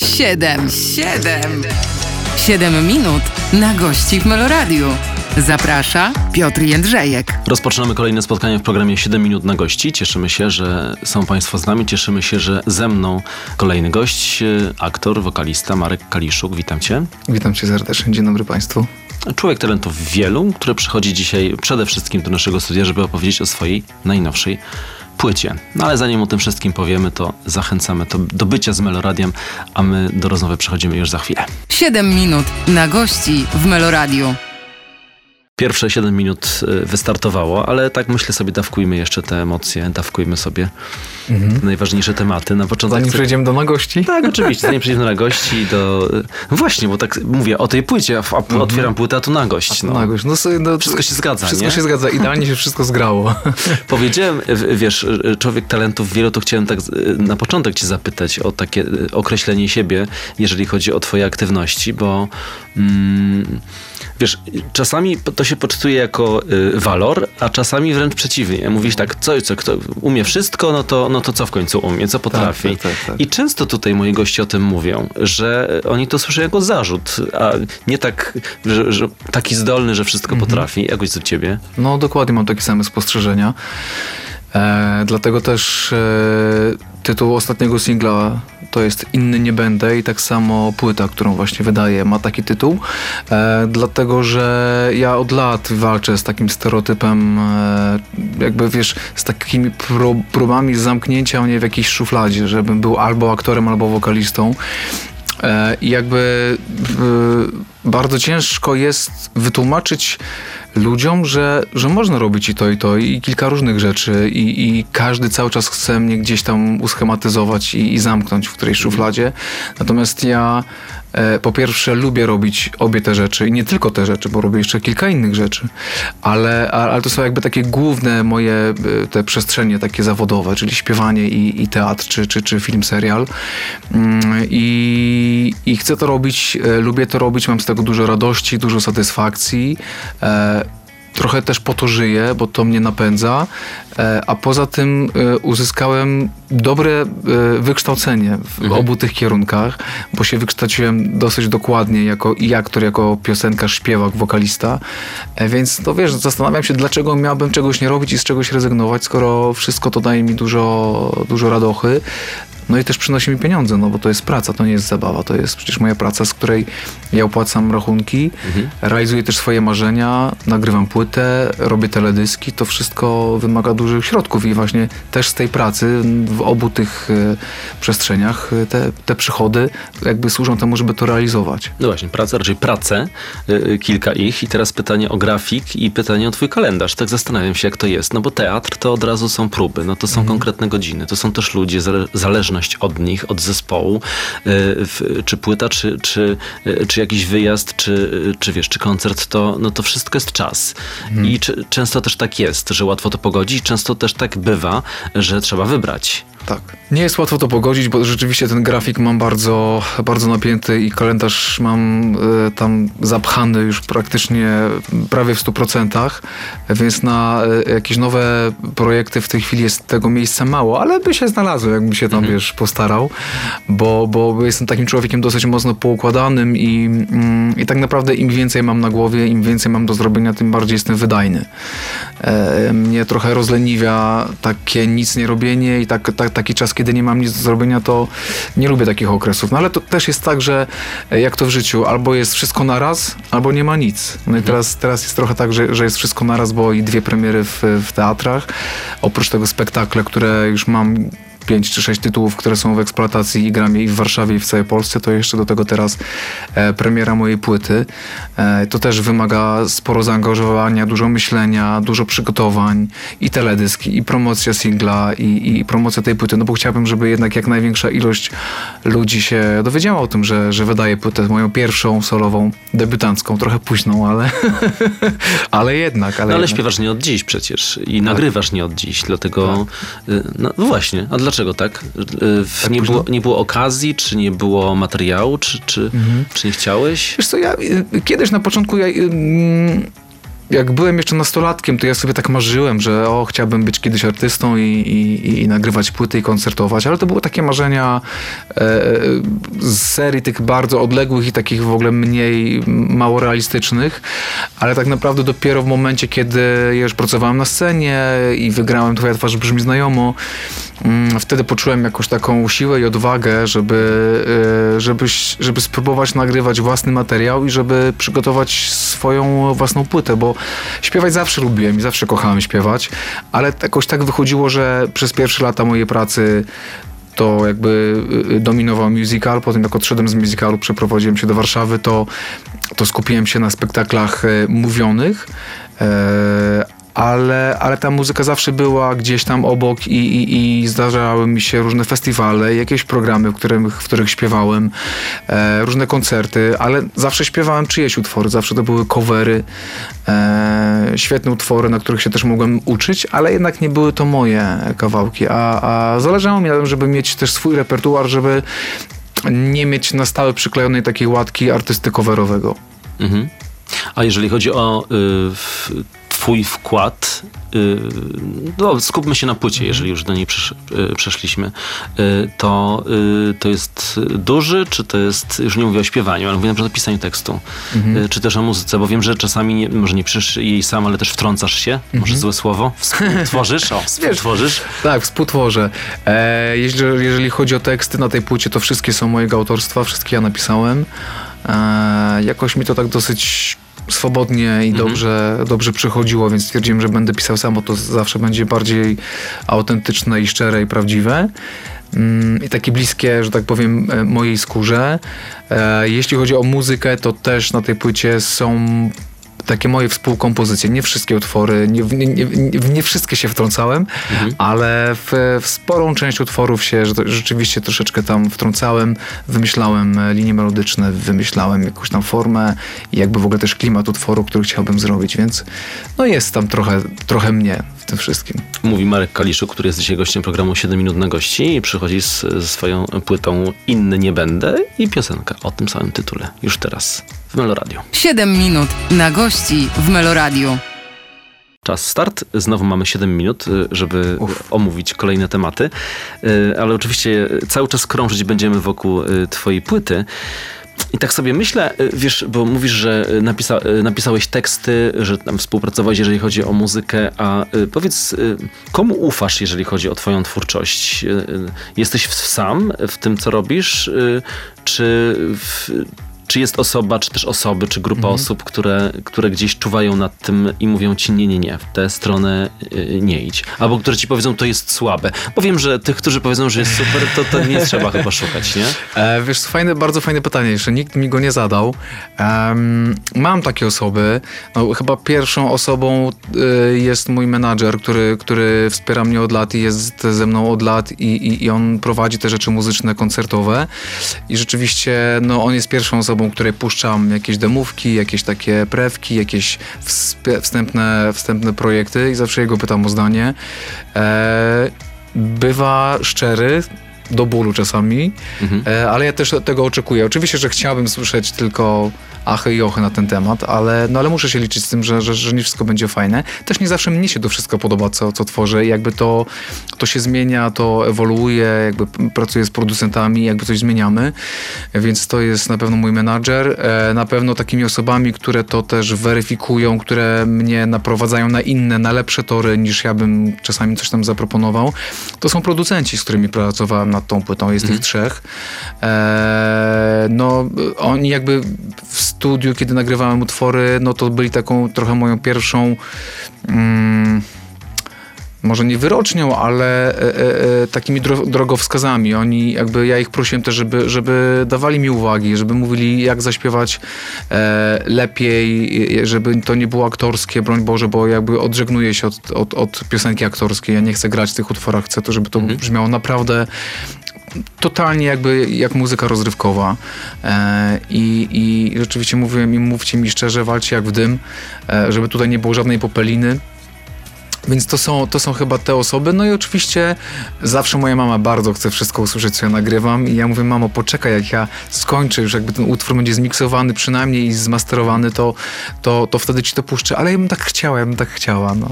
Siedem, siedem, siedem minut na gości w Meloradiu. Zaprasza Piotr Jędrzejek. Rozpoczynamy kolejne spotkanie w programie 7 minut na gości. Cieszymy się, że są Państwo z nami. Cieszymy się, że ze mną kolejny gość, aktor, wokalista Marek Kaliszuk. Witam Cię. Witam Cię serdecznie. Dzień dobry Państwu. Człowiek talentów wielu, który przychodzi dzisiaj przede wszystkim do naszego studia, żeby opowiedzieć o swojej najnowszej płycie. No ale zanim o tym wszystkim powiemy, to zachęcamy to do bycia z Meloradiem, a my do rozmowy przechodzimy już za chwilę. 7 minut na gości w Meloradiu. Pierwsze 7 minut y, wystartowało, ale tak myślę sobie, dawkujmy jeszcze te emocje, dawkujmy sobie mhm. najważniejsze tematy. Na początek zanim przejdziemy do nagości? Tak, oczywiście, zanim przejdziemy do nagości, do... No właśnie, bo tak mówię o tej płycie, a mhm. otwieram płytę, a tu nagość. No. nagość. No, no, wszystko się zgadza, Wszystko nie? się zgadza, idealnie się wszystko zgrało. Powiedziałem, wiesz, człowiek talentów wielu, to chciałem tak na początek cię zapytać o takie określenie siebie, jeżeli chodzi o twoje aktywności, bo... Mm, wiesz, czasami to się poczytuje jako y, walor, a czasami wręcz przeciwnie. Mówisz tak, co, co kto umie wszystko, no to, no to co w końcu umie, co potrafi. Tak, tak, tak, tak. I często tutaj moi goście o tym mówią, że oni to słyszą jako zarzut, a nie tak, że, że taki zdolny, że wszystko mhm. potrafi. Jakoś co ciebie? No dokładnie mam takie same spostrzeżenia. E, dlatego też e, tytuł ostatniego singla to jest Inny nie będę i tak samo płyta, którą właśnie wydaję, ma taki tytuł. E, dlatego, że ja od lat walczę z takim stereotypem, e, jakby wiesz, z takimi próbami zamknięcia mnie w jakiejś szufladzie, żebym był albo aktorem, albo wokalistą. E, I jakby bardzo ciężko jest wytłumaczyć ludziom, że, że można robić i to, i to, i kilka różnych rzeczy, i, i każdy cały czas chce mnie gdzieś tam uschematyzować i, i zamknąć w którejś szufladzie. Natomiast ja po pierwsze lubię robić obie te rzeczy i nie tylko te rzeczy, bo robię jeszcze kilka innych rzeczy, ale, ale to są jakby takie główne moje e, te przestrzenie takie zawodowe, czyli śpiewanie i, i teatr, czy, czy, czy film, serial. Mm, I, I chcę to robić, e, lubię to robić, mam z tego dużo radości, dużo satysfakcji. Trochę też po to żyję, bo to mnie napędza, e, a poza tym e, uzyskałem dobre e, wykształcenie w mhm. obu tych kierunkach, bo się wykształciłem dosyć dokładnie jako i aktor, jako piosenkarz, śpiewak, wokalista, więc to wiesz, zastanawiam się, dlaczego miałbym czegoś nie robić i z czegoś rezygnować, skoro wszystko to daje mi dużo, dużo radochy. No i też przynosi mi pieniądze, no bo to jest praca, to nie jest zabawa, to jest przecież moja praca, z której ja opłacam rachunki, mhm. realizuję też swoje marzenia, nagrywam płytę, robię teledyski, to wszystko wymaga dużych środków i właśnie też z tej pracy w obu tych e, przestrzeniach e, te, te przychody jakby służą temu, żeby to realizować. No właśnie, praca, raczej pracę, e, kilka ich i teraz pytanie o grafik i pytanie o twój kalendarz. Tak zastanawiam się, jak to jest, no bo teatr to od razu są próby, no to są mhm. konkretne godziny, to są też ludzie, zależność od nich, od zespołu, czy płyta, czy, czy, czy jakiś wyjazd, czy, czy wiesz, czy koncert, to, no to wszystko jest czas. Mhm. I często też tak jest, że łatwo to pogodzić, często też tak bywa, że trzeba wybrać. Tak. Nie jest łatwo to pogodzić, bo rzeczywiście ten grafik mam bardzo, bardzo napięty i kalendarz mam y, tam zapchany już praktycznie prawie w 100%, więc na y, jakieś nowe projekty w tej chwili jest tego miejsca mało, ale by się znalazło, jakbym się tam, mhm. wiesz, postarał, bo, bo jestem takim człowiekiem dosyć mocno poukładanym i, y, i tak naprawdę im więcej mam na głowie, im więcej mam do zrobienia, tym bardziej jestem wydajny. E, mnie trochę rozleniwia takie nic nie robienie i tak, tak taki czas, kiedy nie mam nic do zrobienia, to nie lubię takich okresów. No ale to też jest tak, że e, jak to w życiu, albo jest wszystko naraz, albo nie ma nic. No i mhm. teraz, teraz jest trochę tak, że, że jest wszystko naraz, bo i dwie premiery w, w teatrach. Oprócz tego spektakle, które już mam pięć czy sześć tytułów, które są w eksploatacji i gram i w Warszawie i w całej Polsce, to jeszcze do tego teraz e, premiera mojej płyty. E, to też wymaga sporo zaangażowania, dużo myślenia, dużo przygotowań i teledyski, i promocja singla, i, i promocja tej płyty, no bo chciałbym, żeby jednak jak największa ilość ludzi się dowiedziała o tym, że, że wydaję płytę moją pierwszą solową, debiutancką, trochę późną, ale, ale jednak. Ale, no, ale jednak. śpiewasz nie od dziś przecież i nagrywasz nie od dziś, dlatego tak. Y, no, no właśnie, a dlaczego Dlaczego tak? tak nie, było, nie było okazji, czy nie było materiału, czy, czy, mhm. czy nie chciałeś? Wiesz co, ja y, kiedyś na początku ja, y, jak byłem jeszcze nastolatkiem, to ja sobie tak marzyłem, że o, chciałbym być kiedyś artystą i, i, i nagrywać płyty i koncertować, ale to były takie marzenia e, z serii tych bardzo odległych i takich w ogóle mniej mało realistycznych, ale tak naprawdę dopiero w momencie, kiedy ja już pracowałem na scenie i wygrałem Twoja twarz brzmi znajomo, mm, wtedy poczułem jakąś taką siłę i odwagę, żeby, e, żeby, żeby spróbować nagrywać własny materiał i żeby przygotować swoją własną płytę, bo śpiewać zawsze lubiłem i zawsze kochałem śpiewać, ale jakoś tak wychodziło, że przez pierwsze lata mojej pracy to jakby y, dominował musical, potem jak odszedłem z musicalu, przeprowadziłem się do Warszawy, to, to skupiłem się na spektaklach y, mówionych, e, ale, ale ta muzyka zawsze była gdzieś tam obok i, i, i zdarzały mi się różne festiwale, jakieś programy, w, którym, w których śpiewałem, e, różne koncerty, ale zawsze śpiewałem czyjeś utwory, zawsze to były covery, e, świetne utwory, na których się też mogłem uczyć, ale jednak nie były to moje kawałki, a, a zależało mi na tym, żeby mieć też swój repertuar, żeby nie mieć na stałe przyklejonej takiej łatki artysty coverowego. Mhm. A jeżeli chodzi o y, twój wkład, y, no, skupmy się na płycie, mhm. jeżeli już do niej przesz y, przeszliśmy, y, to, to jest duży, czy to jest, już nie mówię o śpiewaniu, ale mówię na przykład o pisaniu tekstu, mhm. czy też o muzyce, bo wiem, że czasami nie, może nie piszesz jej sam, ale też wtrącasz się, mhm. może złe słowo, współtworzysz, o, współtworzysz. tak, współtworzę. E, jeżeli, jeżeli chodzi o teksty na tej płycie, to wszystkie są mojego autorstwa, wszystkie ja napisałem. E, jakoś mi to tak dosyć swobodnie i mhm. dobrze, dobrze przychodziło, więc stwierdziłem, że będę pisał samo, to zawsze będzie bardziej autentyczne i szczere i prawdziwe mm, i takie bliskie, że tak powiem, e, mojej skórze. E, jeśli chodzi o muzykę, to też na tej płycie są takie moje współkompozycje. Nie wszystkie utwory, nie, nie, nie, nie wszystkie się wtrącałem, mhm. ale w, w, sporą część utworów się rzeczywiście troszeczkę tam wtrącałem. Wymyślałem linie melodyczne, wymyślałem jakąś tam formę i jakby w ogóle też klimat utworu, który chciałbym zrobić, więc no jest tam trochę, trochę mnie tym wszystkim. Mówi Marek Kaliszuk, który jest dzisiaj gościem programu 7 minut na gości i przychodzi z, ze swoją płytą Inny nie będę i piosenka o tym samym tytule. Już teraz w Meloradiu. 7 minut na gości w Meloradiu. Czas start. Znowu mamy 7 minut, y, żeby Uf. omówić kolejne tematy, y, ale oczywiście cały czas krążyć będziemy wokół y, Twojej płyty. I tak sobie myślę, wiesz, bo mówisz, że napisa napisałeś teksty, że tam współpracowałeś, jeżeli chodzi o muzykę, a powiedz, komu ufasz, jeżeli chodzi o twoją twórczość? Jesteś sam w tym, co robisz, czy w, czy jest osoba, czy też osoby, czy grupa mhm. osób, które, które gdzieś czuwają nad tym i mówią ci nie, nie, nie, w tę stronę y, nie idź. Albo które ci powiedzą, to jest słabe. Bo wiem, że tych, którzy powiedzą, że jest super, to, to nie trzeba chyba szukać, nie? E, wiesz, fajne, bardzo fajne pytanie, jeszcze nikt mi go nie zadał. Um, mam takie osoby. No, chyba pierwszą osobą y, jest mój menadżer, który, który wspiera mnie od lat i jest ze mną od lat i, i, i on prowadzi te rzeczy muzyczne, koncertowe. I rzeczywiście, no, on jest pierwszą osobą, osobą, której puszczam jakieś demówki, jakieś takie prewki, jakieś wstępne, wstępne projekty i zawsze jego pytam o zdanie. E, bywa szczery, do bólu czasami, mhm. E, ale ja też tego oczekuję. Oczywiście, że chciałbym słyszeć tylko achy i ochy na ten temat, ale, no ale muszę się liczyć z tym, że, że, że nie wszystko będzie fajne. Też nie zawsze mnie się to wszystko podoba, co, co tworzę i jakby to, to się zmienia, to ewoluuje, jakby pracuję z producentami, jakby coś zmieniamy, więc to jest na pewno mój menadżer, e, na pewno takimi osobami, które to też weryfikują, które mnie naprowadzają na inne, na lepsze tory niż ja bym czasami coś tam zaproponował. To są producenci, z którymi pracowałem nad tą płytą, jest mhm. ich trzech. E, no oni jakby w studiu, kiedy nagrywałem utwory, no to byli taką trochę moją pierwszą mm, może nie wyrocznią, ale e, e, e takimi dro drogowskazami. Oni, jakby ja ich prosiłem też, żeby, żeby dawali mi uwagi, żeby mówili, jak zaśpiewać e, lepiej, żeby to nie było aktorskie, broń Boże, bo jakby odżegnuję się od, od, od piosenki aktorskiej. Ja nie chcę grać w tych utworach, chcę to, żeby to mhm. brzmiało naprawdę totalnie jakby jak muzyka rozrywkowa. E, i, i rzeczywiście mówiłem im, mówcie mi szczerze, walcie jak w dym, e, żeby tutaj nie było żadnej popeliny, Więc to są, to są chyba te osoby. No i oczywiście zawsze moja mama bardzo chce wszystko usłyszeć, co ja nagrywam. I ja mówię, mamo, poczekaj, jak ja skończę, już jakby ten utwór będzie zmiksowany przynajmniej i zmasterowany, to, to, to wtedy ci to puszczę. Ale ja bym tak chciała, ja bym tak chciała. No,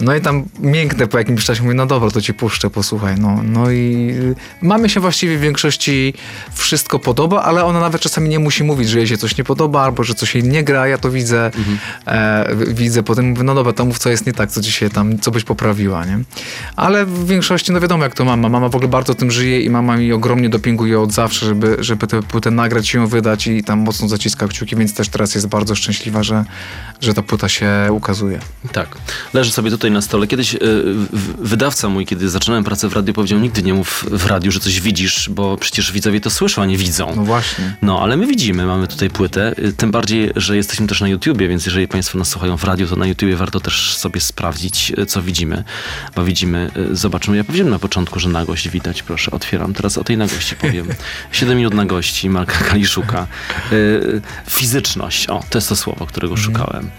no i tam mięknę po jakimś czasie mówię, no dobra, to ci puszczę, posłuchaj. No, no i mamy się właściwie w większości wszystko podoba, ale ona nawet czasami nie musi mówić, że jej się coś nie podoba, albo że coś jej nie gra, ja to widzę, mhm. e, widzę, potem mówię, no dobra, to mów, co jest nie tak, co dzisiaj tam, co byś poprawiła, nie? Ale w większości, no wiadomo jak to mama, mama w ogóle bardzo tym żyje i mama mi ogromnie dopinguje od zawsze, żeby, żeby tę płytę nagrać i ją wydać i tam mocno zaciska kciuki, więc też teraz jest bardzo szczęśliwa, że, że ta płyta się ukazuje. Tak. Leży sobie tutaj na stole. Kiedyś y, wydawca mój, kiedy zaczynałem pracę w radiu, powiedział, nigdy nie mów w radiu, że coś widzisz, bo przecież widzowie to słyszą, a nie widzą. No właśnie. No, ale my widzimy, mamy tutaj płytę, y, tym bardziej, że jesteśmy też na YouTubie, więc jeżeli Państwo nas słuchają w radiu, to na YouTubie warto też sobie sprawdzić, y, co widzimy, bo widzimy, zobaczymy. Ja powiedziałem na początku, że nagość widać, proszę, otwieram. Teraz o tej nagości powiem. 7 minut nagości Marka Kaliszuka. Fizyczność, o, to jest to słowo, którego mhm. szukałem.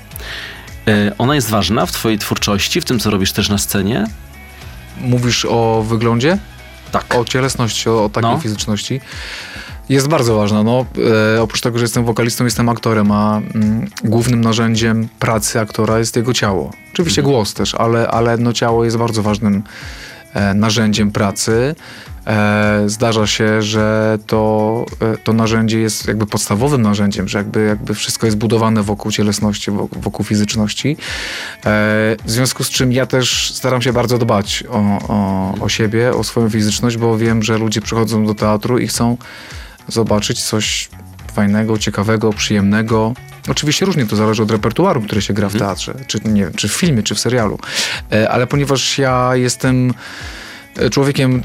Ona jest ważna w twojej twórczości, w tym, co robisz też na scenie? Mówisz o wyglądzie? Tak. O cielesności, o, o takiej no. fizyczności. Jest bardzo ważna. No, e, oprócz tego, że jestem wokalistą, jestem aktorem, a mm, głównym narzędziem pracy aktora jest jego ciało. Oczywiście mhm. głos też, ale, ale no, ciało jest bardzo ważnym e, narzędziem pracy. E, zdarza się, że to, e, to narzędzie jest jakby podstawowym narzędziem, że jakby, jakby wszystko jest budowane wokół cielesności, wokół, wokół fizyczności. E, w związku z czym ja też staram się bardzo dbać o, o, o siebie, o swoją fizyczność, bo wiem, że ludzie przychodzą do teatru i chcą zobaczyć coś fajnego, ciekawego, przyjemnego. Oczywiście różnie to zależy od repertuaru, który się gra w mhm. teatrze, czy, nie czy w filmie, czy w serialu. Ale ponieważ ja jestem człowiekiem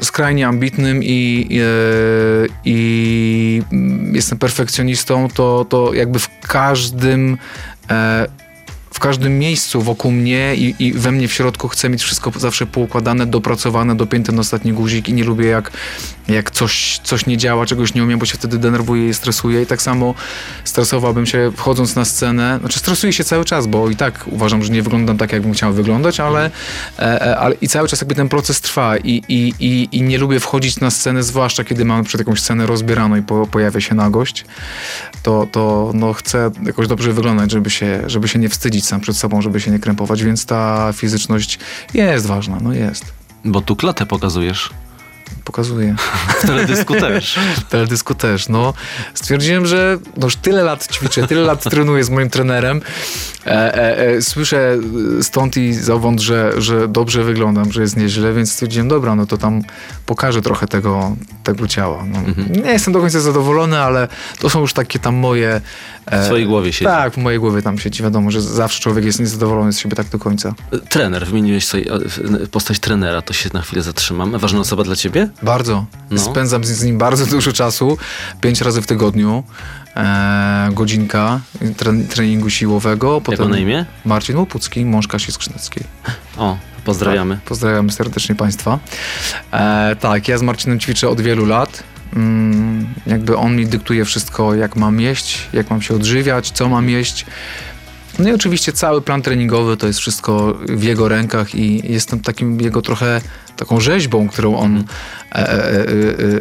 e, skrajnie ambitnym i, e, i jestem perfekcjonistą, to, to jakby w każdym e, każdym miejscu wokół mnie i, i, we mnie w środku chcę mieć wszystko zawsze poukładane, dopracowane, dopięte na ostatni guzik i nie lubię jak, jak coś, coś nie działa, czegoś nie umiem, bo się wtedy denerwuję i stresuję. I tak samo stresowałbym się wchodząc na scenę, znaczy stresuję się cały czas, bo i tak uważam, że nie wyglądam tak, jakbym chciał wyglądać, ale, e, e, ale i cały czas jakby ten proces trwa i, i, i, i nie lubię wchodzić na scenę, zwłaszcza kiedy mamy przed jakąś scenę rozbieraną i po, pojawia się nagość, to, to no, chcę jakoś dobrze wyglądać, żeby się, żeby się nie wstydzić sam przed sobą, żeby się nie krępować, więc ta fizyczność jest ważna, no jest. Bo tu klatę pokazujesz. Pokazuję. W teledysku też. W teledysku też, no. Stwierdziłem, że no już tyle lat ćwiczę, tyle lat trenuję z moim trenerem. E, e, e, słyszę stąd i zowąd, że, że dobrze wyglądam, że jest nieźle, więc stwierdziłem, dobra, no to tam pokażę trochę tego, tego ciała. No, mhm. Nie jestem do końca zadowolony, ale to są już takie tam moje... E, w swojej głowie siedzi. Tak, w mojej głowie tam siedzi. Wiadomo, że zawsze człowiek jest niezadowolony z siebie tak do końca. Trener, wymieniłeś sobie postać trenera, to się na chwilę zatrzymam. Ważna osoba dla ciebie? Bardzo. No. Spędzam z nim bardzo dużo czasu, pięć razy w tygodniu. E, godzinka treningu siłowego. Potem Jak na imię? Marcin Łopucki, mąż Kasi Skrzyneckiej. O, pozdrawiamy. Tak, pozdrawiamy serdecznie Państwa. E, tak, ja z Marcinem ćwiczę od wielu lat. Mm, jakby on mi dyktuje wszystko, jak mam jeść, jak mam się odżywiać, co mam jeść. No i oczywiście cały plan treningowy to jest wszystko w jego rękach i jestem takim jego trochę taką rzeźbą, którą on e, e,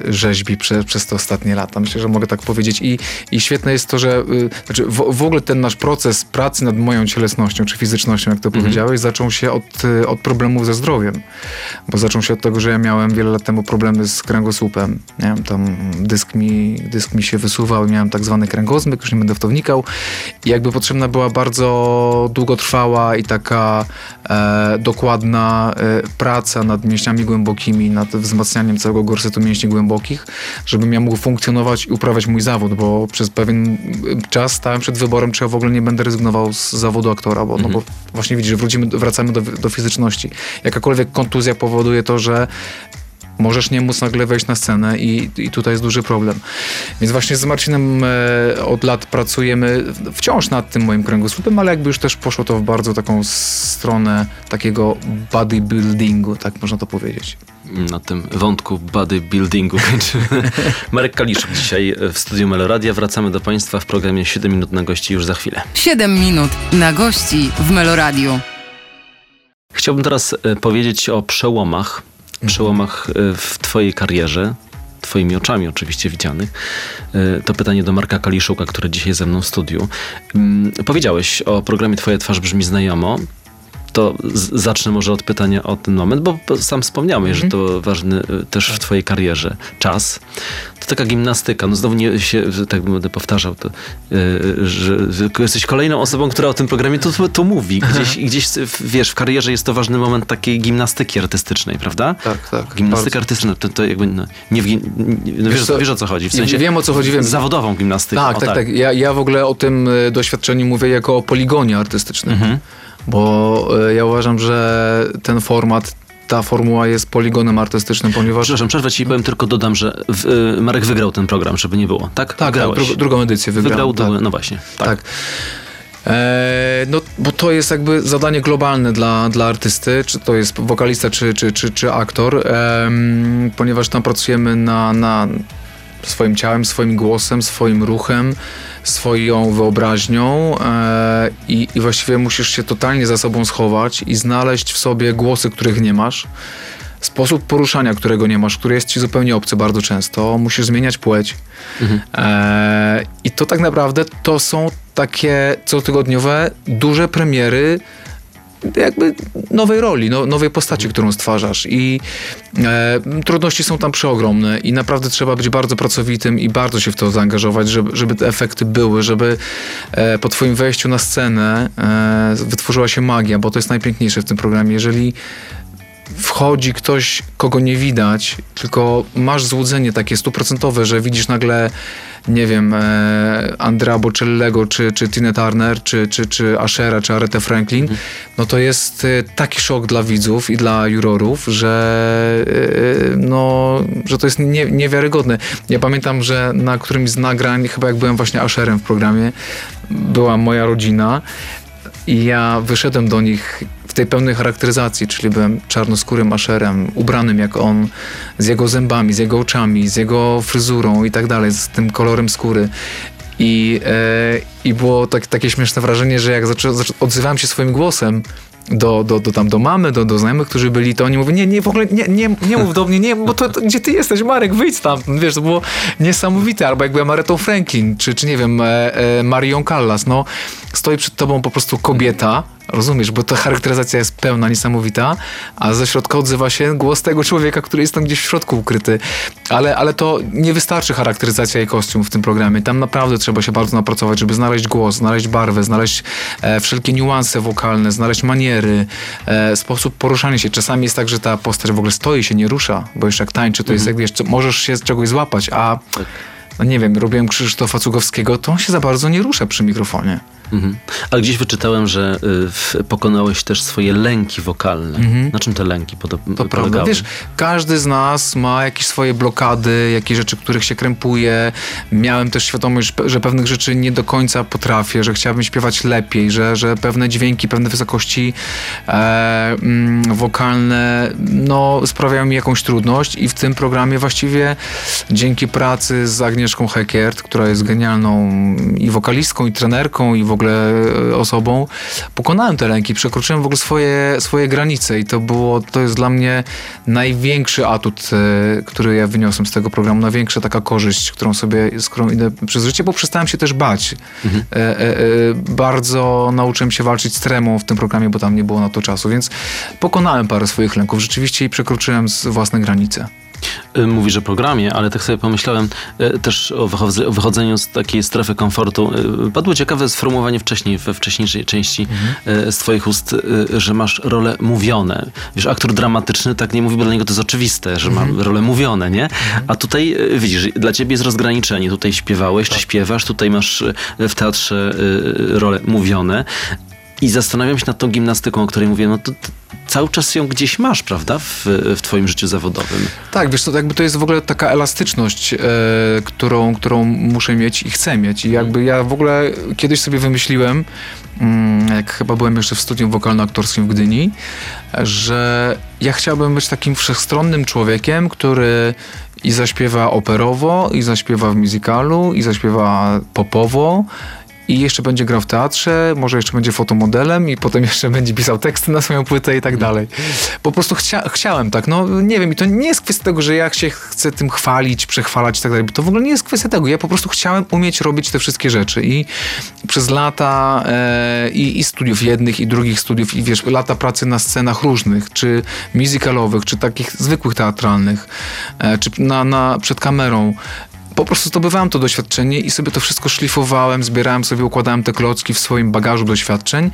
e, rzeźbi prze, przez te ostatnie lata. Myślę, że mogę tak powiedzieć. I, i świetne jest to, że znaczy w, w ogóle ten nasz proces pracy nad moją cielesnością czy fizycznością, jak to mhm. powiedziałeś, zaczął się od, od problemów ze zdrowiem. Bo zaczął się od tego, że ja miałem wiele lat temu problemy z kręgosłupem. Miałem tam dysk mi, dysk mi się wysuwał, miałem tak zwany kręgozmyk, już nie będę w to wnikał. I jakby potrzebna była bardzo długotrwała i taka dokładna praca nad mięśniami mięśniami głębokimi, nad wzmacnianiem całego gorsetu mięśni głębokich, żebym ja mógł funkcjonować i uprawiać mój zawód, bo przez pewien czas stałem przed wyborem, czy ja w ogóle nie będę rezygnował z zawodu aktora, bo, mhm. no bo mhm. właśnie widzisz, wrócimy, wracamy do, do fizyczności. Jakakolwiek kontuzja powoduje to, że możesz nie móc nagle wejść na scenę i, i tutaj jest duży problem. Więc właśnie z Marcinem e, od lat pracujemy wciąż nad tym moim kręgosłupem, ale jakby już też poszło to w bardzo taką stronę takiego bodybuildingu, tak można to powiedzieć. Na tym wątku bodybuildingu kończymy. Marek Kaliszuk dzisiaj w studiu Meloradia. Wracamy do Państwa w programie 7 minut na gości już za chwilę. 7 minut na gości w Meloradiu. Chciałbym teraz e, powiedzieć o przełomach, przełomach e, w twojej karierze, twoimi oczami oczywiście widzianych. E, To pytanie do Marka Kaliszuka, który dzisiaj ze mną w studiu. Mm, Powiedziałeś o programie Twoja twarz brzmi znajomo. To zacznę może od pytania o ten moment, bo sam wspomniałeś, że to ważny y, też w twojej karierze czas. To taka gimnastyka. No znowu nie się, tak będę powtarzał, to, y, że, jesteś kolejną osobą, która o tym programie to, to, mówi. Gdzieś, gdzieś, w- wiesz, w karierze jest to ważny moment takiej gimnastyki artystycznej, prawda? Tak, tak. Gimnastyka bardzo. artystyczna, to, to jakby, no, nie w, gi- no, wiesz, co, wiesz o co chodzi, w sensie wiem, o co chodzi, wiem. zawodową gimnastyką. Tak, o, tak, tak. Ja, ja w ogóle o tym e, doświadczeniu mówię jako o poligonie artystycznym. Mhm. Bo e, ja uważam, że ten format, ta formuła jest poligonem artystycznym, ponieważ... Przepraszam, przerwę ci powiem, tylko dodam, że w, y, Marek wygrał ten program, żeby nie było, tak? Tak, tak, dru- drugą edycję wygrał. Wygrał, tak. no właśnie. Tak. Tak. E, no, bo to jest jakby zadanie globalne dla, dla artysty, czy to jest wokalista, czy, czy, czy, czy aktor, em, ponieważ tam pracujemy na, na swoim ciałem, swoim głosem, swoim ruchem, swoją wyobraźnią e, i, i właściwie musisz się totalnie za sobą schować i znaleźć w sobie głosy, których nie masz. Sposób poruszania, którego nie masz, który jest ci zupełnie obcy bardzo często. Musisz zmieniać płeć. E, I to tak naprawdę to są takie cotygodniowe, duże premiery jakby nowej roli, no, nowej postaci, którą stwarzasz i e, trudności są tam przeogromne i naprawdę trzeba być bardzo pracowitym i bardzo się w to zaangażować, żeby, żeby te efekty były, żeby e, po twoim wejściu na scenę e, wytworzyła się magia, bo to jest najpiękniejsze w tym programie. Jeżeli wchodzi ktoś, kogo nie widać, tylko masz złudzenie takie stuprocentowe, że widzisz nagle, nie wiem, e, Andrea Bocellego, czy, czy Tina Turner, czy, czy, czy Ashera, czy Aretha Franklin, no to jest e, taki szok dla widzów i dla jurorów, że e, no, że to jest nie, niewiarygodne. Ja pamiętam, że na którymś z nagrań, chyba jak byłem właśnie Asherem w programie, była moja rodzina i ja wyszedłem do nich w tej pełnej charakteryzacji, czyli byłem czarnoskórym maszerem, ubranym jak on, z jego zębami, z jego oczami, z jego fryzurą i tak dalej, z tym kolorem skóry. I, e, i było tak, takie śmieszne wrażenie, że jak zaczę, zaczę, odzywałem się swoim głosem do, do, do, tam, do mamy, do, do znajomych, którzy byli, to oni mówią, nie, nie, w ogóle nie, nie, nie mów do mnie, nie, bo to, to gdzie ty jesteś, Marek, wyjdź tam, wiesz, to było niesamowite, albo jak byłem Aretą Franklin, czy, czy nie wiem, e, e, Marią Callas, no, stoi przed tobą po prostu kobieta, rozumiesz, bo ta charakteryzacja jest pełna, niesamowita, a ze środka odzywa się głos tego człowieka, który jest tam gdzieś w środku ukryty, ale, ale to nie wystarczy charakteryzacja i kostium w tym programie, tam naprawdę trzeba się bardzo napracować, żeby znaleźć głos, znaleźć barwę, znaleźć e, wszelkie niuanse wokalne, znaleźć maniery, e, sposób poruszania się. Czasami jest tak, że ta postać w ogóle stoi się, nie rusza, bo jeszcze jak tańczy, to jest jak wiesz, co- możesz się z czegoś złapać, a no nie wiem, robiłem Krzysztofa Cugowskiego, to on się za bardzo nie rusza przy mikrofonie. Mhm. Ale gdzieś wyczytałem, że y, pokonałeś też swoje lęki wokalne. Na czym te lęki pod, To prawda. polegały? Wiesz, każdy z nas ma jakieś swoje blokady, jakieś rzeczy, których się krępuje. Miałem też świadomość, że pewnych rzeczy nie do końca potrafię, że chciałbym śpiewać lepiej, że, że pewne dźwięki, pewne wysokości e, mm, wokalne no, sprawiają mi jakąś trudność i w tym programie właściwie dzięki pracy z Agnieszką Hekiert, która jest genialną i wokalistką, i trenerką, i w ogóle e, osobą, pokonałem te lęki, przekroczyłem w ogóle swoje, swoje granice i to było, to jest dla mnie największy atut, e, który ja wyniosłem z tego programu, największa taka korzyść, którą sobie, z którą idę przez życie, bo przestałem się też bać. E, e, e, bardzo nauczyłem się walczyć z tremą w tym programie, bo tam nie było na to czasu, więc pokonałem parę swoich lęków rzeczywiście i przekroczyłem własne granice. Y, Mówisz o programie, ale tak sobie pomyślałem y, też o wychodze- o wychodzeniu z takiej strefy komfortu. Y, Padło ciekawe sformułowanie wcześniej, we wcześniejszej części y, z twoich ust, że masz role mówione. Wiesz, aktor dramatyczny tak nie mówi, bo dla niego to jest oczywiste, że ma role mówione, nie? A tutaj widzisz, dla ciebie jest rozgraniczenie. Tutaj śpiewałeś, czy śpiewasz, tutaj masz w teatrze role mówione. I zastanawiam się nad tą gimnastyką, o której mówię, no to, cały czas ją gdzieś masz, prawda, w, w twoim życiu zawodowym. Tak, wiesz, to jakby to jest w ogóle taka elastyczność, e, którą, którą muszę mieć i chcę mieć. I jakby ja w ogóle kiedyś sobie wymyśliłem, mm, jak chyba byłem jeszcze w studium wokalno-aktorskim w Gdyni, że ja chciałbym być takim wszechstronnym człowiekiem, który i zaśpiewa operowo, i zaśpiewa w musicalu, i zaśpiewa popowo, i jeszcze będzie grał w teatrze, może jeszcze będzie fotomodelem i potem jeszcze będzie pisał teksty na swoją płytę i tak dalej. Po prostu chcia chciałem tak, no nie wiem i to nie jest kwestia tego, że ja się chcę tym chwalić, przechwalać i tak dalej, bo to w ogóle nie jest kwestia tego. Ja po prostu chciałem umieć robić te wszystkie rzeczy i przez lata e, i, i studiów jednych i drugich studiów i wiesz, lata pracy na scenach różnych, czy musicalowych, czy takich zwykłych teatralnych, e, czy na, na, przed kamerą, po prostu zdobywałem to doświadczenie i sobie to wszystko szlifowałem, zbierałem sobie, układałem te klocki w swoim bagażu doświadczeń,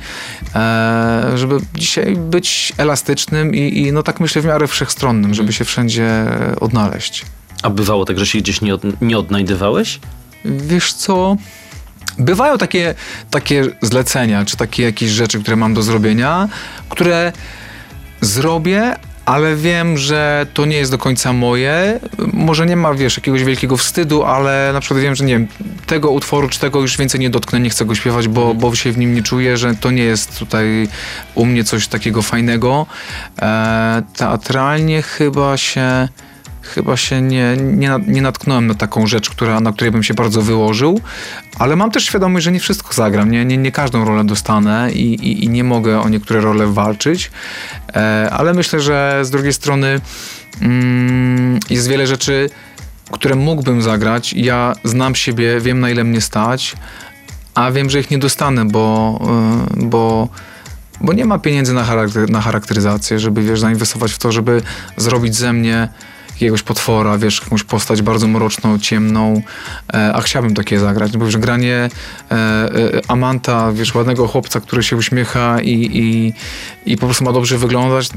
e, żeby dzisiaj być elastycznym i, i, no tak myślę w miarę wszechstronnym, żeby się wszędzie odnaleźć. A bywało tak, że się gdzieś nie, od, nie odnajdywałeś? Wiesz co... Bywają takie, takie zlecenia, czy takie jakieś rzeczy, które mam do zrobienia, które zrobię, ale wiem, że to nie jest do końca moje. Może nie ma, wiesz, jakiegoś wielkiego wstydu, ale na przykład wiem, że nie wiem, tego utworu czy tego już więcej nie dotknę, nie chcę go śpiewać, bo, bo się w nim nie czuję, że to nie jest tutaj u mnie coś takiego fajnego. E, teatralnie chyba się chyba się nie, nie, nie natknąłem na taką rzecz, która, na której bym się bardzo wyłożył, ale mam też świadomość, że nie wszystko zagram, nie, nie, nie każdą rolę dostanę i, i, i nie mogę o niektóre role walczyć, e, ale myślę, że z drugiej strony mm, jest wiele rzeczy, które mógłbym zagrać. Ja znam siebie, wiem na ile mnie stać, a wiem, że ich nie dostanę, bo, y, bo bo nie ma pieniędzy na charakteryzację, żeby wiesz, zainwestować w to, żeby zrobić ze mnie jakiegoś potwora, wiesz, jakąś postać bardzo mroczną, ciemną, e, a chciałbym takie zagrać, bo że granie e, e, Amanta, wiesz, ładnego chłopca, który się uśmiecha i, i, i po prostu ma dobrze wyglądać,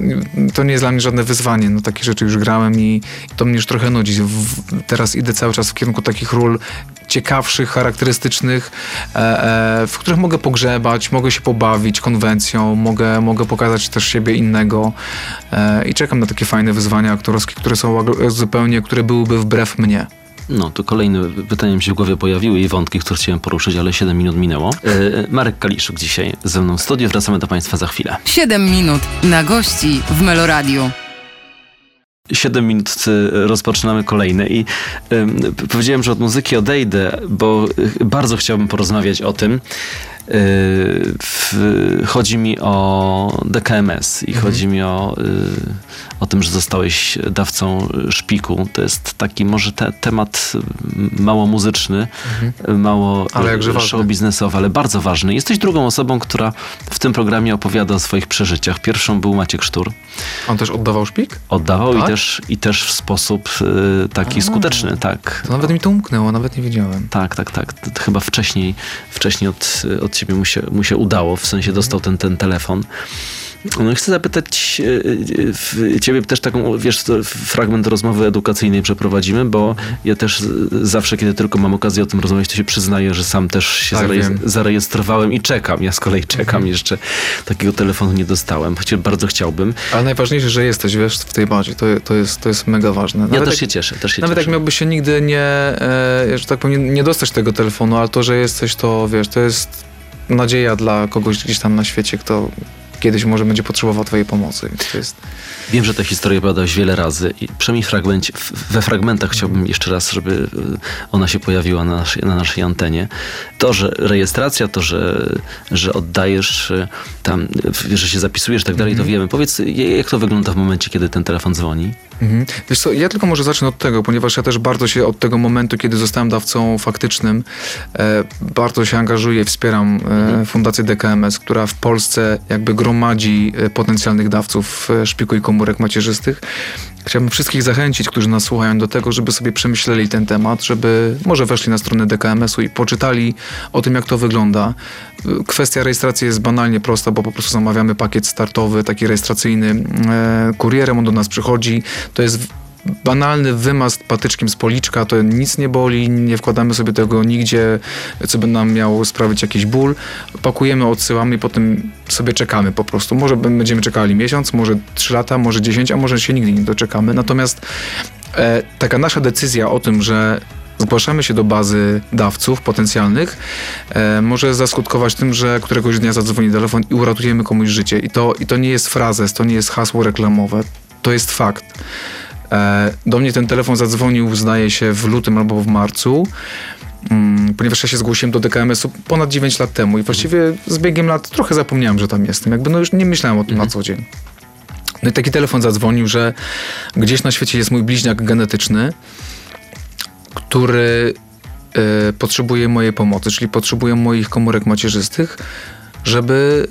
to nie jest dla mnie żadne wyzwanie. No takie rzeczy już grałem i to mnie już trochę nudzi. Teraz idę cały czas w kierunku takich ról ciekawszych, charakterystycznych, e, e, w których mogę pogrzebać, mogę się pobawić konwencją, mogę, mogę pokazać też siebie innego e, i czekam na takie fajne wyzwania aktorskie, które są zupełnie, które byłyby wbrew mnie. No, to kolejne pytania mi się w głowie pojawiły i wątki, które chciałem poruszyć, ale 7 minut minęło. Marek Kaliszuk dzisiaj ze mną w studiu. Wracamy do Państwa za chwilę. 7 minut na gości w Meloradiu. 7 minut rozpoczynamy kolejne i y, powiedziałem, że od muzyki odejdę, bo bardzo chciałbym porozmawiać o tym. Y, w, chodzi mi o DKMS i mhm. chodzi mi o, y, o tym, że zostałeś dawcą szpiku. To jest taki może te, temat mało muzyczny, mhm. mało ale show biznesowy, ale bardzo ważny. Jesteś drugą osobą, która w tym programie opowiada o swoich przeżyciach. Pierwszą był Maciek Sztur. On też oddawał szpik? Oddawał tak? i, też, i też w sposób y, taki A, skuteczny, tak. To nawet mi to umknęło, nawet nie wiedziałem. Tak, tak, tak. To chyba wcześniej, wcześniej od, od ciebie mu się, mu się udało, w sensie dostał ten, ten telefon. No chcę zapytać e, e, ciebie też taką, wiesz, fragment rozmowy edukacyjnej przeprowadzimy, bo ja też zawsze, kiedy tylko mam okazję o tym rozmawiać, to się przyznaję, że sam też się tak, zarejestrowałem i czekam. Ja z kolei czekam mhm. jeszcze. Takiego telefonu nie dostałem, chociaż bardzo chciałbym. Ale najważniejsze, że jesteś, wiesz, w tej bazie. To, to, jest, to jest mega ważne. Nawet ja też jak, się cieszę. Też się nawet cieszę. jak miałby się nigdy nie, e, że tak powiem, nie dostać tego telefonu, ale to, że jesteś, to wiesz, to jest nadzieja dla kogoś gdzieś tam na świecie, kto kiedyś może będzie potrzebował twojej pomocy. Jest... Wiem, że tę historię opowiadałeś wiele razy i przynajmniej fragmencie, we fragmentach chciałbym jeszcze raz, żeby y, ona się pojawiła na naszej, na naszej antenie. To, że rejestracja, to, że, że oddajesz y, tam, y, że się zapisujesz i tak dalej, to mhm. wiemy. Powiedz, jak to wygląda w momencie, kiedy ten telefon dzwoni? Mhm. Wiesz co, ja tylko może zacznę od tego, ponieważ ja też bardzo się od tego momentu, kiedy zostałem dawcą faktycznym, e, bardzo się angażuję, wspieram e, mhm. Fundację DKMS, która w Polsce jakby gromadzi e, potencjalnych dawców e, szpiku i komórek macierzystych. Chciałbym wszystkich zachęcić, którzy nas słuchają, do tego, żeby sobie przemyśleli ten temat, żeby może weszli na stronę DKMS-u i poczytali o tym, jak to wygląda. Kwestia rejestracji jest banalnie prosta, bo po prostu zamawiamy pakiet startowy, taki rejestracyjny. E, kurierem on do nas przychodzi. To jest banalny wymaz patyczkiem z policzka, to nic nie boli, nie wkładamy sobie tego nigdzie, co by nam miało sprawić jakiś ból. Pakujemy, odsyłamy i potem sobie czekamy po prostu. Może będziemy czekali miesiąc, może trzy lata, może dziesięć, a może się nigdy nie doczekamy. Natomiast e, taka nasza decyzja o tym, że zgłaszamy się do bazy dawców potencjalnych, e, może zaskutkować tym, że któregoś dnia zadzwoni telefon i uratujemy komuś życie. I to, I to nie jest frazes, to nie jest hasło reklamowe, to jest fakt. E, do mnie ten telefon zadzwonił, zdaje się, w lutym albo w marcu. mm, ponieważ ja się zgłosiłem do DKMS-u ponad 9 lat temu i właściwie z biegiem lat trochę zapomniałem, że tam jestem. Jakby no już nie myślałem o tym na co dzień. No i taki telefon zadzwonił, że gdzieś na świecie jest mój bliźniak genetyczny, który e, potrzebuje mojej pomocy, czyli potrzebuje moich komórek macierzystych, żeby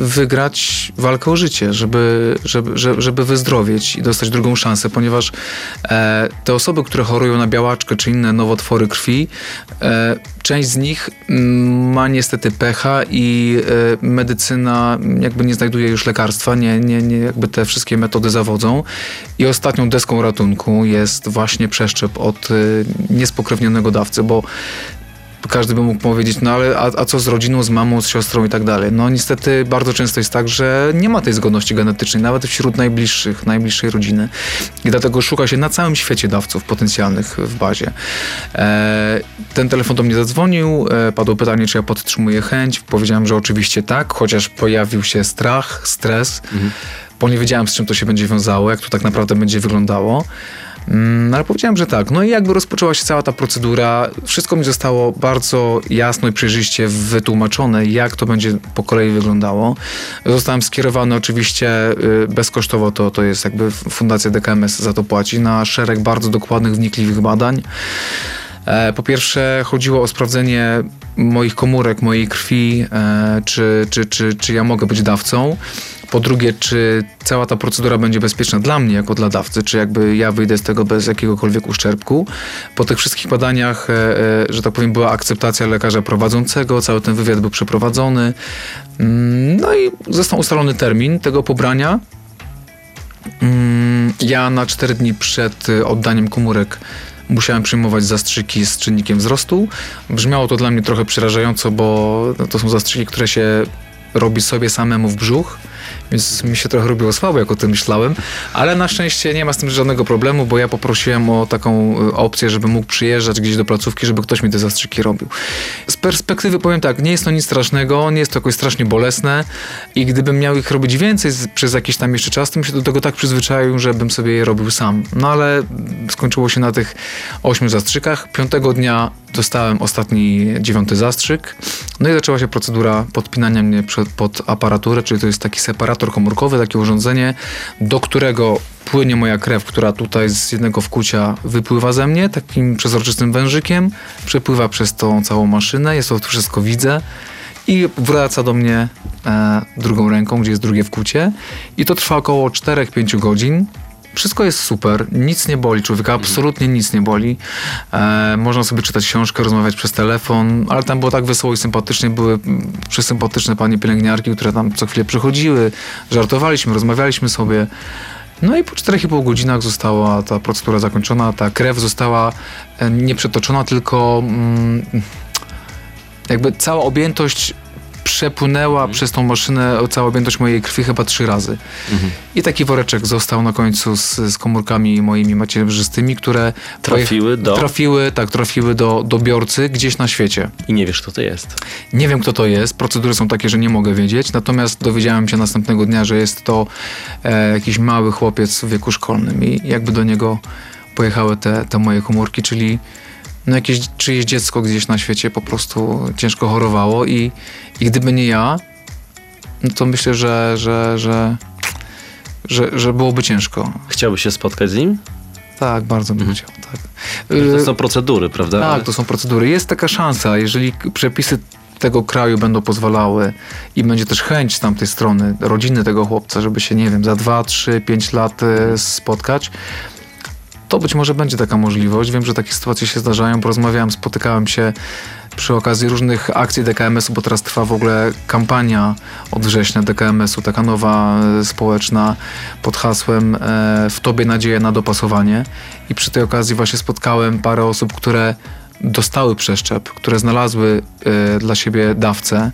y, wygrać walkę o życie, żeby, żeby, żeby, wyzdrowieć i dostać drugą szansę, ponieważ e, te osoby, które chorują na białaczkę czy inne nowotwory krwi, e, część z nich mm, ma niestety pecha i e, medycyna jakby nie znajduje już lekarstwa, nie, nie, nie jakby te wszystkie metody zawodzą. I ostatnią deską ratunku jest właśnie przeszczep od y, niespokrewnionego dawcy, bo każdy by mógł powiedzieć, no ale a, a, co z rodziną, z mamą, z siostrą i tak dalej. No niestety bardzo często jest tak, że nie ma tej zgodności genetycznej, nawet wśród najbliższych, najbliższej rodziny. I dlatego szuka się na całym świecie dawców potencjalnych w bazie. E, ten telefon do mnie zadzwonił, e, padło pytanie, czy ja podtrzymuję chęć. Powiedziałem, że oczywiście tak, chociaż pojawił się strach, stres, mhm. bo nie wiedziałem, z czym to się będzie wiązało, jak to tak naprawdę będzie wyglądało. Mm, ale powiedziałem, że tak. No i jakby rozpoczęła się cała ta procedura, wszystko mi zostało bardzo jasno i przejrzyście wytłumaczone, jak to będzie po kolei wyglądało. Zostałem skierowany oczywiście y, bezkosztowo, to, to jest jakby Fundacja DKMS za to płaci, na szereg bardzo dokładnych, wnikliwych badań. E, po pierwsze, chodziło o sprawdzenie moich komórek, mojej krwi, e, czy, czy, czy, czy ja mogę być dawcą. Po drugie, czy cała ta procedura będzie bezpieczna dla mnie jako dla dawcy, czy jakby ja wyjdę z tego bez jakiegokolwiek uszczerbku. Po tych wszystkich badaniach, e, e, że tak powiem, była akceptacja lekarza prowadzącego, cały ten wywiad był przeprowadzony. Mm, no i został ustalony termin tego pobrania. Mm, ja na 4 dni przed e, oddaniem komórek musiałem przyjmować zastrzyki z czynnikiem wzrostu. Brzmiało to dla mnie trochę przerażająco, bo to są zastrzyki, które się robi sobie samemu w brzuch więc mi się trochę robiło słabo, jak o tym myślałem, ale na szczęście nie ma z tym żadnego problemu, bo ja poprosiłem o taką e, opcję, żeby mógł przyjeżdżać gdzieś do placówki, żeby ktoś mi te zastrzyki robił. Z perspektywy powiem tak, nie jest to nic strasznego, nie jest to jakoś strasznie bolesne i gdybym miał ich robić więcej przez jakiś tam jeszcze czas, to bym się do tego tak przyzwyczaił, żebym sobie je robił sam. No ale skończyło się na tych ośmiu zastrzykach. Piątego dnia dostałem ostatni, dziewiąty zastrzyk. No i zaczęła się procedura podpinania mnie pod aparaturę, czyli to jest taki separator komórkowy, takie urządzenie, do którego płynie moja krew, która tutaj z jednego wkucia wypływa ze mnie takim przezroczystym wężykiem, przepływa przez tą całą maszynę, jest to wszystko widzę i wraca do mnie e, drugą ręką, gdzie jest drugie wkucie i to trwa około 4-5 godzin. Wszystko jest super, nic nie boli człowieka, absolutnie nic nie boli. E, można sobie czytać książkę, rozmawiać przez telefon, ale tam było tak wesoło i sympatycznie. Były przysympatyczne panie pielęgniarki, które tam co chwilę przychodziły, żartowaliśmy, rozmawialiśmy sobie. No i po 4,5 godzinach została ta procedura zakończona, ta krew została e, nie przetoczona, tylko mm, jakby cała objętość przepłynęła mhm. przez tą maszynę cała objętość mojej krwi chyba trzy razy. Mhm. I taki woreczek został na końcu z, z komórkami moimi macierzystymi, które trafiły do... Trafiły, tak, trafiły do, do biorcy gdzieś na świecie. I nie wiesz, kto to jest. Nie wiem, kto to jest. Procedury są takie, że nie mogę wiedzieć. Natomiast dowiedziałem się następnego dnia, że jest to e, jakiś mały chłopiec w wieku szkolnym i jakby do niego pojechały te, te moje komórki, czyli no jakieś czyjeś dziecko gdzieś na świecie po prostu ciężko chorowało i, i gdyby nie ja, no to myślę, że, że, że, że, że byłoby ciężko. Chciałbyś się spotkać z nim? Tak, bardzo bym mhm. chciał. Tak. To są procedury, prawda? Tak, to są procedury. Jest taka szansa, jeżeli przepisy tego kraju będą pozwalały i będzie też chęć z tamtej strony rodziny tego chłopca, żeby się, nie wiem, za 2, 3, 5 lat e, spotkać, to być może będzie taka możliwość. Wiem, że takie sytuacje się zdarzają. Porozmawiałem, spotykałem się przy okazji różnych akcji DKMS-u, bo teraz trwa w ogóle kampania od września DKMS-u, taka nowa e, społeczna pod hasłem e, W Tobie nadzieja na dopasowanie. I przy tej okazji właśnie spotkałem parę osób, które dostały przeszczep, które znalazły y, dla siebie dawcę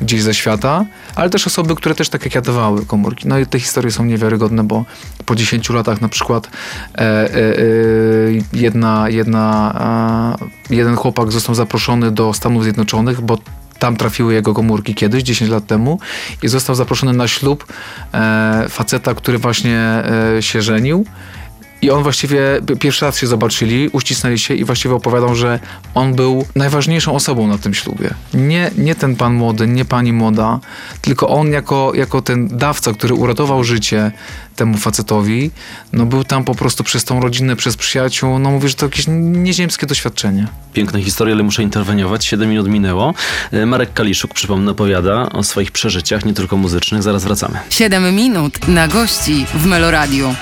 gdzieś ze świata, ale też osoby, które też tak jak ja dawały komórki. No i te historie są niewiarygodne, bo po 10 latach na przykład e, e, e, jedna, jedna, jeden chłopak został zaproszony do Stanów Zjednoczonych, bo tam trafiły jego komórki kiedyś, 10 lat temu i został zaproszony na ślub e, faceta, który właśnie e, się żenił I on właściwie pierwszy raz się zobaczyli, uścisnęli się i właściwie opowiadał, że on był najważniejszą osobą na tym ślubie. Nie, nie ten pan młody, nie pani młoda, tylko on jako, jako ten dawca, który uratował życie temu facetowi, no był tam po prostu przez tą rodzinę, przez przyjaciół, no mówię, że to jakieś nieziemskie doświadczenie. Piękna historia, ale muszę interweniować. 7 minut minęło. E, Marek Kaliszuk, przypomnę, opowiada o swoich przeżyciach, nie tylko muzycznych. Zaraz wracamy. 7 minut na gości w Meloradiu.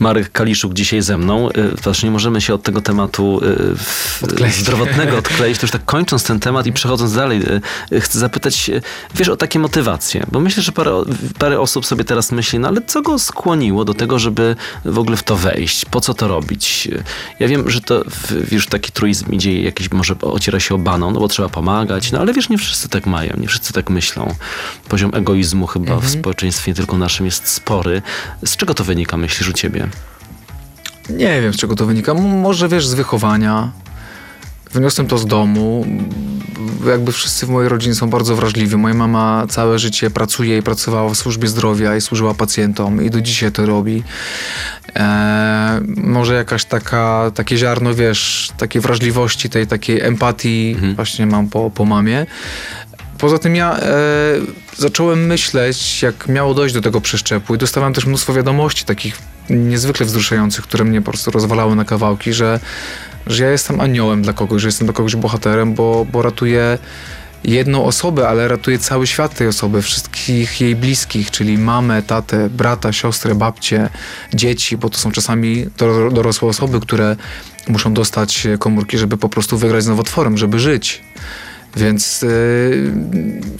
Marek Kaliszuk dzisiaj ze mną. Y, Też nie możemy się od tego tematu y, Odkleić. zdrowotnego odkleić. To już tak kończąc ten temat i przechodząc dalej, y, chcę zapytać, wiesz, o takie motywacje. Bo myślę, że parę, parę osób sobie teraz myśli, no ale co go skłoniło do tego, żeby w ogóle w to wejść? Po co to robić? Ja wiem, że to już taki truizm idzie jakiś, może ociera się o baną, no bo trzeba pomagać, no ale wiesz, nie wszyscy tak mają, nie wszyscy tak myślą. Poziom egoizmu chyba w społeczeństwie nie tylko naszym jest spory. Z czego to wynika, myślisz, u ciebie? Nie wiem, z czego to wynika. Może wiesz, z wychowania. Wyniosłem to z domu. Jakby wszyscy w mojej rodzinie są bardzo wrażliwi. Moja mama całe życie pracuje i pracowała w służbie zdrowia i służyła pacjentom i do dzisiaj to robi. Eee, może jakaś taka, takie ziarno, wiesz, takiej wrażliwości, tej takiej empatii właśnie mam po, po mamie. Poza tym ja e, zacząłem myśleć, jak miało dojść do tego przeszczepu i dostawałem też mnóstwo wiadomości takich niezwykle wzruszających, które mnie po prostu rozwalały na kawałki, że, że ja jestem aniołem dla kogoś, że jestem dla kogoś bohaterem, bo, bo ratuję jedną osobę, ale ratuję cały świat tej osoby, wszystkich jej bliskich, czyli mamę, tatę, brata, siostrę, babcię, dzieci, bo to są czasami dor- dorosłe osoby, które muszą dostać komórki, żeby po prostu wygrać z nowotworem, żeby żyć. Więc yy,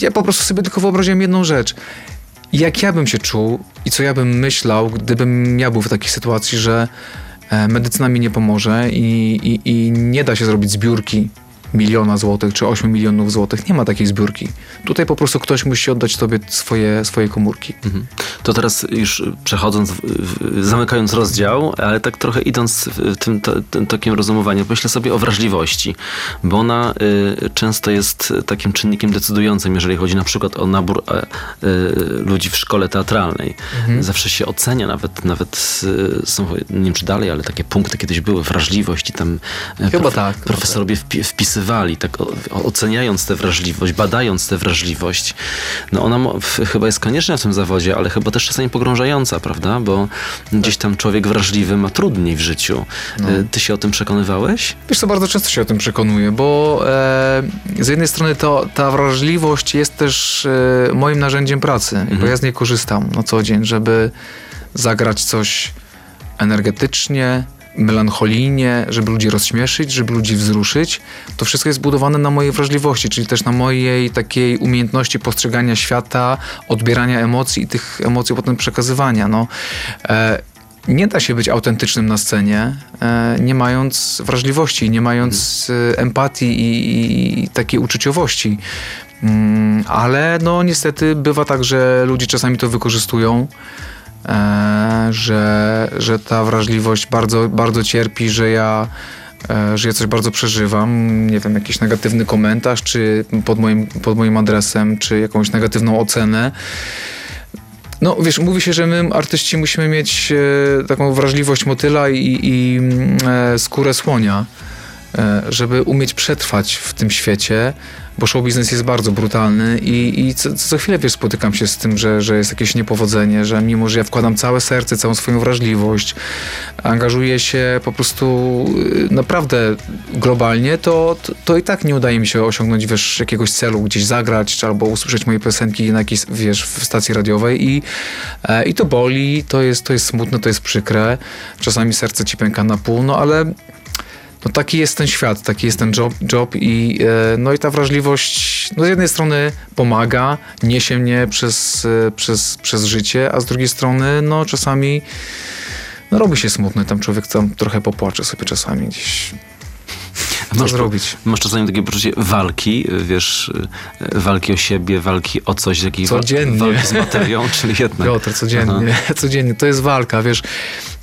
ja po prostu sobie tylko wyobraziłem jedną rzecz. Jak ja bym się czuł i co ja bym myślał, gdybym ja był w takiej sytuacji, że e, medycyna mi nie pomoże i, i, i nie da się zrobić zbiórki miliona złotych czy 8 milionów złotych. Nie ma takiej zbiórki. Tutaj po prostu ktoś musi oddać tobie swoje, swoje komórki. Mhm. To teraz już przechodząc, w, w, zamykając rozdział, ale tak trochę idąc w tym, to, tym tokiem rozumowania, myślę sobie o wrażliwości, bo ona y, często jest takim czynnikiem decydującym, jeżeli chodzi na przykład o nabór y, ludzi w szkole teatralnej. Zawsze się ocenia, nawet, nawet y, są, nie wiem czy dalej, ale takie punkty kiedyś były, wrażliwość i tam e, Chyba tak, chyba profesorowie wpi, wpisywali, tak oceniając tę wrażliwość, badając tę wrażliwość. No ona chyba jest konieczna w tym zawodzie, ale chyba też czasami pogrążająca, prawda? Bo gdzieś tam człowiek wrażliwy ma trudniej w życiu. No. E, Ty się o tym przekonywałeś? Wiesz co, bardzo często się o tym przekonuję, bo e, z jednej strony to, ta wrażliwość jest też e, moim narzędziem pracy, bo ja z niej korzystam na co dzień, żeby zagrać coś energetycznie, melancholijnie, żeby ludzi rozśmieszyć, żeby ludzi wzruszyć. To wszystko jest budowane na mojej wrażliwości, czyli też na mojej takiej umiejętności postrzegania świata, odbierania emocji i tych emocji potem przekazywania. No. E, nie da się być autentycznym na scenie, e, nie mając wrażliwości, nie mając e, empatii i, i, i takiej uczuciowości. Mm, ale no niestety bywa tak, że ludzie czasami to wykorzystują, że, że ta wrażliwość bardzo, bardzo cierpi, że ja e, że ja coś bardzo przeżywam, nie wiem, jakiś negatywny komentarz, czy pod moim, pod moim adresem, czy jakąś negatywną ocenę. No wiesz, mówi się, że my artyści musimy mieć e, taką wrażliwość motyla i, i mm, e, skórę słonia, e, żeby umieć przetrwać w tym świecie, bo show biznes jest bardzo brutalny i, i co, co chwilę wiesz, spotykam się z tym, że, że jest jakieś niepowodzenie, że mimo, że ja wkładam całe serce, całą swoją wrażliwość, angażuję się po prostu y, naprawdę globalnie, to, to, to i tak nie udaje mi się osiągnąć wiesz, jakiegoś celu, gdzieś zagrać, czy albo usłyszeć moje piosenki na jakiejś, wiesz, w stacji radiowej i, e, i to boli, to jest, to jest smutne, to jest przykre, czasami serce ci pęka na pół, no ale no taki jest ten świat, taki jest ten job, job i e, no i ta wrażliwość no z jednej strony pomaga, niesie mnie przez, e, przez, przez życie, a z drugiej strony no czasami no robi się smutny, tam człowiek tam trochę popłacze sobie czasami gdzieś. Co Masz- zrobić? Masz czasami takie poczucie walki, wiesz, y, walki o siebie, walki o coś, jakiej Codziennie. walki z materią, czyli jednak... Piotr, codziennie, codziennie. To jest walka, wiesz.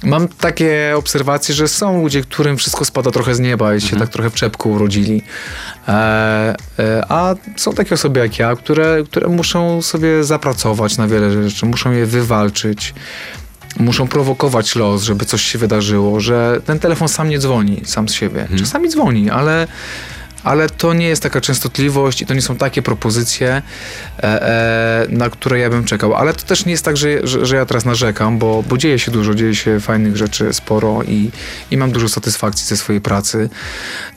Mam takie obserwacje, że są ludzie, którym wszystko spada trochę z nieba i się tak trochę w czepku urodzili. E, e, a są takie osoby jak ja, które, które muszą sobie zapracować na wiele rzeczy, muszą je wywalczyć. Muszą prowokować los, żeby coś się wydarzyło, że ten telefon sam nie dzwoni, sam z siebie. Czasami dzwoni, ale ale to nie jest taka częstotliwość i to nie są takie propozycje, e, e, na które ja bym czekał. Ale to też nie jest tak, że, że, że ja teraz narzekam, bo, bo dzieje się dużo, dzieje się fajnych rzeczy sporo i, i mam dużo satysfakcji ze swojej pracy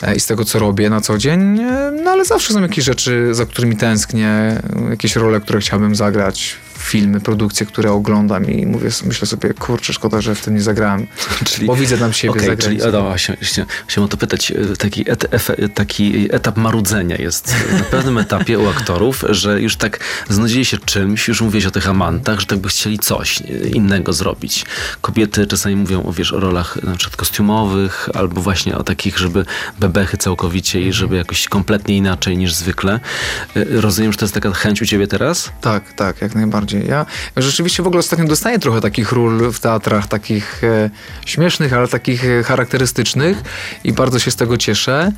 e, i z tego, co robię na co dzień. E, no ale zawsze są jakieś rzeczy, za którymi tęsknię, jakieś role, które chciałbym zagrać filmy, produkcje, które oglądam i mówię, myślę sobie, kurczę, szkoda, że w tym nie zagrałem, czyli, bo widzę tam siebie okay, czyli, no, właśnie, chciałem o to pytać, e, taki, et, taki etap marudzenia jest na pewnym etapie u aktorów, że już tak znudzili się czymś, już mówiłeś o tych amantach, że tak by chcieli coś innego zrobić. Kobiety czasami mówią o, wiesz, o rolach na przykład kostiumowych, albo właśnie o takich, żeby bebechy całkowicie i żeby jakoś kompletnie inaczej niż zwykle. E, rozumiem, że to jest taka chęć u ciebie teraz? Tak, tak, jak najbardziej bardziej. Ja rzeczywiście w ogóle ostatnio dostaję trochę takich ról w teatrach, takich e, śmiesznych, ale takich e, charakterystycznych i bardzo się z tego cieszę,